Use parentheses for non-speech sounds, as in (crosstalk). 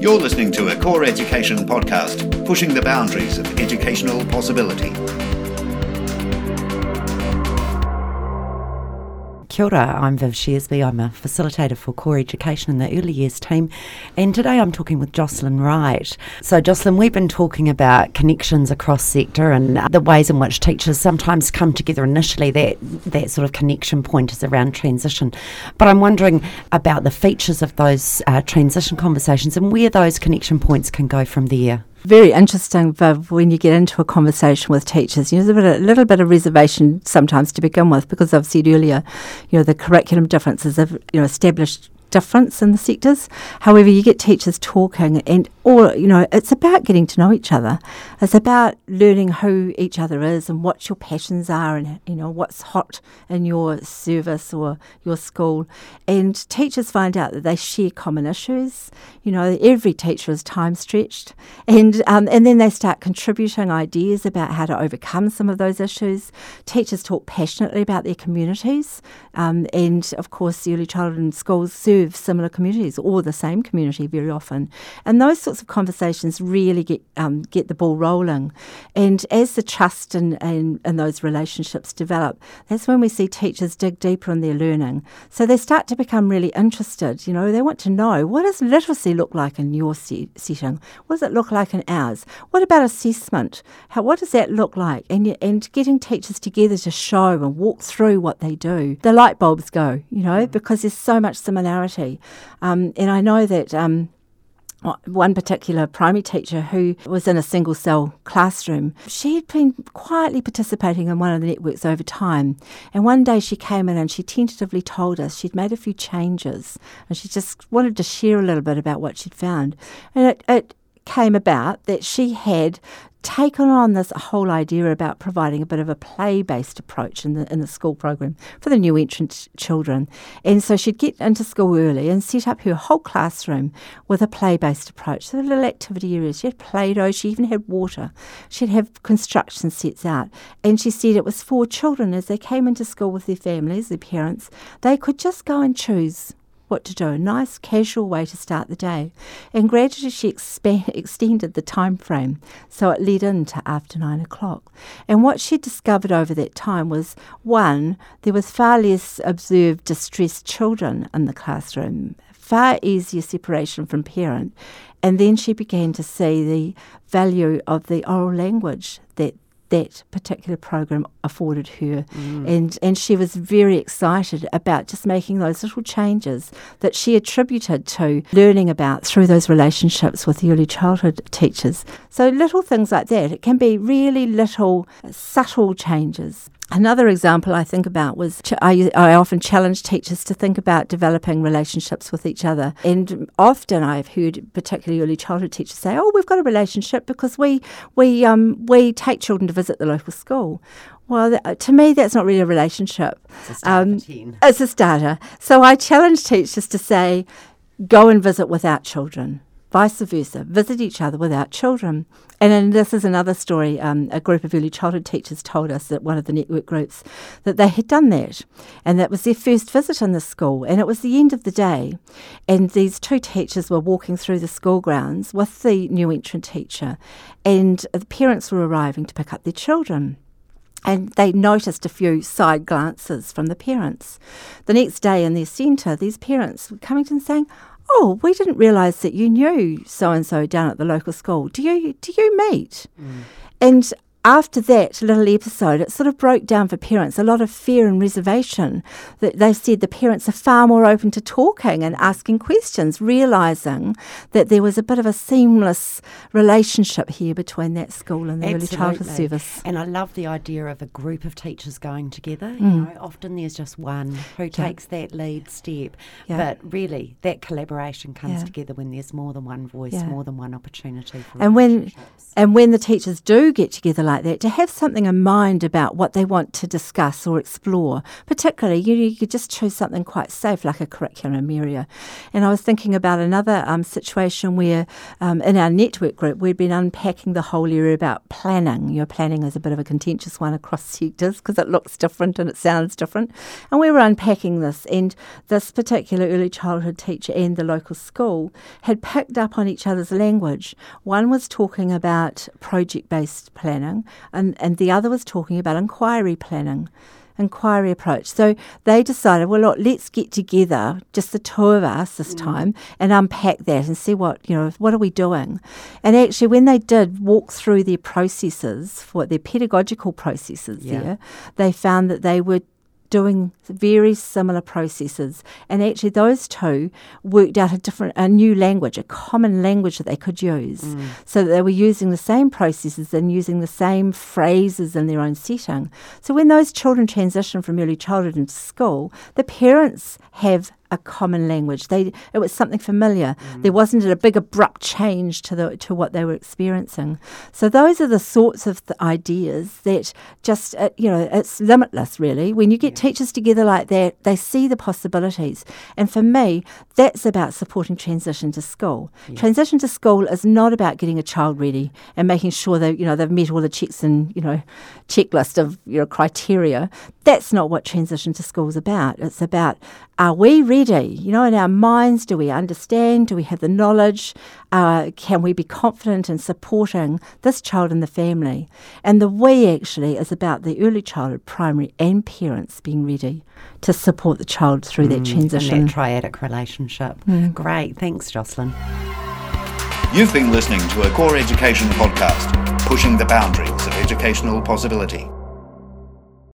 You're listening to a Core Education podcast, pushing the boundaries of educational possibility. Kia ora, I'm Viv Shearsby. I'm a facilitator for core education in the early years team. And today I'm talking with Jocelyn Wright. So, Jocelyn, we've been talking about connections across sector and the ways in which teachers sometimes come together initially. That, that sort of connection point is around transition. But I'm wondering about the features of those uh, transition conversations and where those connection points can go from there very interesting, Viv, when you get into a conversation with teachers. You know, there's a, bit, a little bit of reservation sometimes to begin with because I've said earlier, you know, the curriculum differences have, you know, established difference in the sectors. However, you get teachers talking, and all you know, it's about getting to know each other. It's about learning who each other is and what your passions are, and you know what's hot in your service or your school. And teachers find out that they share common issues. You know, every teacher is time stretched, and um, and then they start contributing ideas about how to overcome some of those issues. Teachers talk passionately about their communities, um, and of course, the early childhood schools serve serve similar communities or the same community very often. And those sorts of conversations really get um, get the ball rolling. And as the trust and, and, and those relationships develop, that's when we see teachers dig deeper in their learning. So they start to become really interested. You know, they want to know what does literacy look like in your se- setting? What does it look like in ours? What about assessment? How, what does that look like? And, and getting teachers together to show and walk through what they do. The light bulbs go, you know, mm. because there's so much similarity um, and I know that. Um, one particular primary teacher who was in a single cell classroom, she had been quietly participating in one of the networks over time. And one day she came in and she tentatively told us she'd made a few changes and she just wanted to share a little bit about what she'd found. And it, it came about that she had taken on this whole idea about providing a bit of a play based approach in the in the school program for the new entrant children. And so she'd get into school early and set up her whole classroom with a play based approach. So little activity areas. She had Play Doh, she even had water. She'd have construction sets out. And she said it was for children as they came into school with their families, their parents, they could just go and choose what to do, a nice casual way to start the day. And gradually she (laughs) extended the time frame so it led into after nine o'clock. And what she discovered over that time was one, there was far less observed distressed children in the classroom, far easier separation from parent. And then she began to see the value of the oral language that that particular program afforded her. Mm. And, and she was very excited about just making those little changes that she attributed to learning about through those relationships with the early childhood teachers. So, little things like that. It can be really little, subtle changes Another example I think about was ch- I, I, often challenge teachers to think about developing relationships with each other. And often I've heard, particularly early childhood teachers, say, "Oh, we've got a relationship because we we um, we take children to visit the local school." Well, th- to me, that's not really a relationship. It's a, um, it's a starter. So I challenge teachers to say, "Go and visit without children." Vice versa, visit each other without children. And then this is another story. Um, a group of early childhood teachers told us that one of the network groups that they had done that, and that was their first visit in the school, and it was the end of the day, and these two teachers were walking through the school grounds with the new entrant teacher, and the parents were arriving to pick up their children and they noticed a few side glances from the parents. The next day in their centre, these parents were coming to and saying, oh, we didn't realise that you knew so and so down at the local school. Do you do you meet? Mm. And after that little episode, it sort of broke down for parents a lot of fear and reservation. That they said the parents are far more open to talking and asking questions, realizing that there was a bit of a seamless relationship here between that school and the Absolutely. early childhood service. And I love the idea of a group of teachers going together. Mm. You know, often there's just one who yeah. takes that lead step, yeah. but really that collaboration comes yeah. together when there's more than one voice, more than one opportunity. and when and when the teachers do get together like that, to have something in mind about what they want to discuss or explore. Particularly, you, you could just choose something quite safe, like a curriculum area. And I was thinking about another um, situation where um, in our network group, we'd been unpacking the whole area about planning. You know, planning is a bit of a contentious one across sectors because it looks different and it sounds different. And we were unpacking this, and this particular early childhood teacher and the local school had picked up on each other's language. One was talking about project based planning, and, and the other was talking about inquiry planning inquiry approach. So they decided, well, look, let's get together, just the two of us this mm. time, and unpack that and see what, you know, what are we doing? And actually, when they did walk through their processes, for their pedagogical processes yeah. there, they found that they were doing very similar processes. And actually, those two worked out a different, a new language, a common language that they could use. Mm. So that they were using the same processes and using the same phrases in their own setting. So when those children transition from early childhood into school, the parents have a common language. They it was something familiar. Mm. There wasn't a big abrupt change to the to what they were experiencing. So those are the sorts of the ideas that just uh, you know it's limitless really. When you get yeah. teachers together like that, they see the possibilities. And for me, that's about supporting transition to school. Yeah. Transition to school is not about getting a child ready and making sure that you know they've met all the checks and you know checklist of you know criteria. That's not what transition to school is about. It's about are we ready? You know, in our minds, do we understand? Do we have the knowledge? Uh, can we be confident in supporting this child and the family? And the we actually is about the early childhood, primary, and parents being ready to support the child through mm, that transition. And that triadic relationship. Mm. Great. Thanks, Jocelyn. You've been listening to a Core Education podcast, pushing the boundaries of educational possibility.